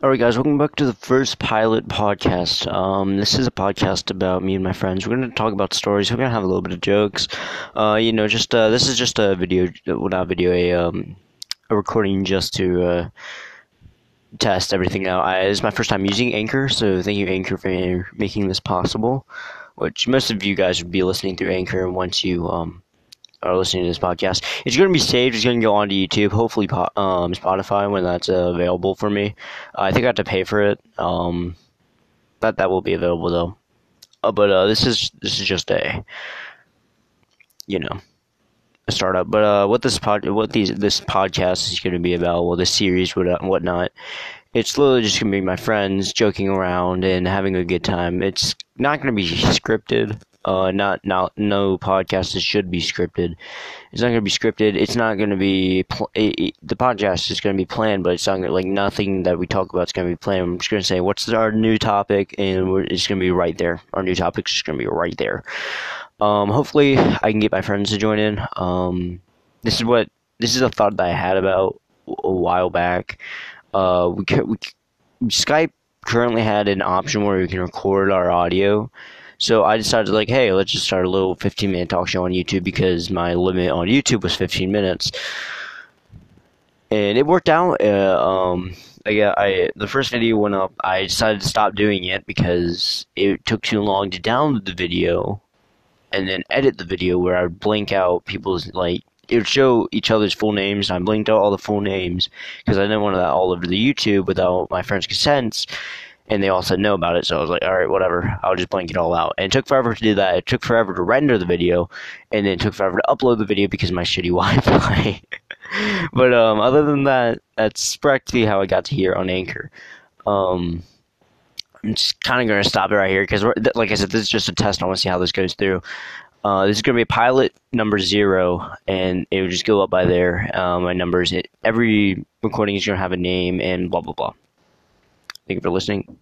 All right, guys, welcome back to the first pilot podcast. Um, this is a podcast about me and my friends. We're going to talk about stories. We're going to have a little bit of jokes. Uh, you know, just uh, this is just a video, well, not video, a um, a recording just to uh, test everything out. I, this is my first time using Anchor, so thank you, Anchor, for making this possible. Which most of you guys would be listening through Anchor once you um are listening to this podcast. It's going to be saved. It's going to go onto YouTube, hopefully um, Spotify when that's uh, available for me. Uh, I think I have to pay for it. Um, that that will be available though. Uh, but uh, this is this is just a you know a startup. But uh, what this pod what these this podcast is going to be about, well, this series what whatnot. It's literally just going to be my friends joking around and having a good time. It's not going to be scripted. Uh, not not no podcast should be scripted. It's not to be scripted. It's not to be pl- it, it, the podcast is to be planned, but it's not gonna, like nothing that we talk about is to be planned. I'm just to say what's our new topic, and it's to be right there. Our new topic is just to be right there. Um, hopefully, I can get my friends to join in. Um, this is what this is a thought that I had about a while back. Uh, we, we Skype currently had an option where we can record our audio so I decided, like, hey, let's just start a little 15 minute talk show on YouTube because my limit on YouTube was 15 minutes. And it worked out. Uh, um, I, I the first video went up. I decided to stop doing it because it took too long to download the video and then edit the video where I would blink out people's like it would show each other's full names. I blinked out all the full names because I didn't want that all over the YouTube without my friend's consent and they all said no about it. So I was like, all right, whatever. I'll just blank it all out. And it took forever to do that. It took forever to render the video, and then it took forever to upload the video because my shitty Wi-Fi. but um, other than that, that's practically how I got to here on Anchor. Um, I'm just kind of going to stop it right here because, like I said, this is just a test. I want to see how this goes through. Uh, this is going to be pilot number zero, and it will just go up by there. Uh, my numbers. It, every recording is going to have a name and blah blah blah. Thank you for listening.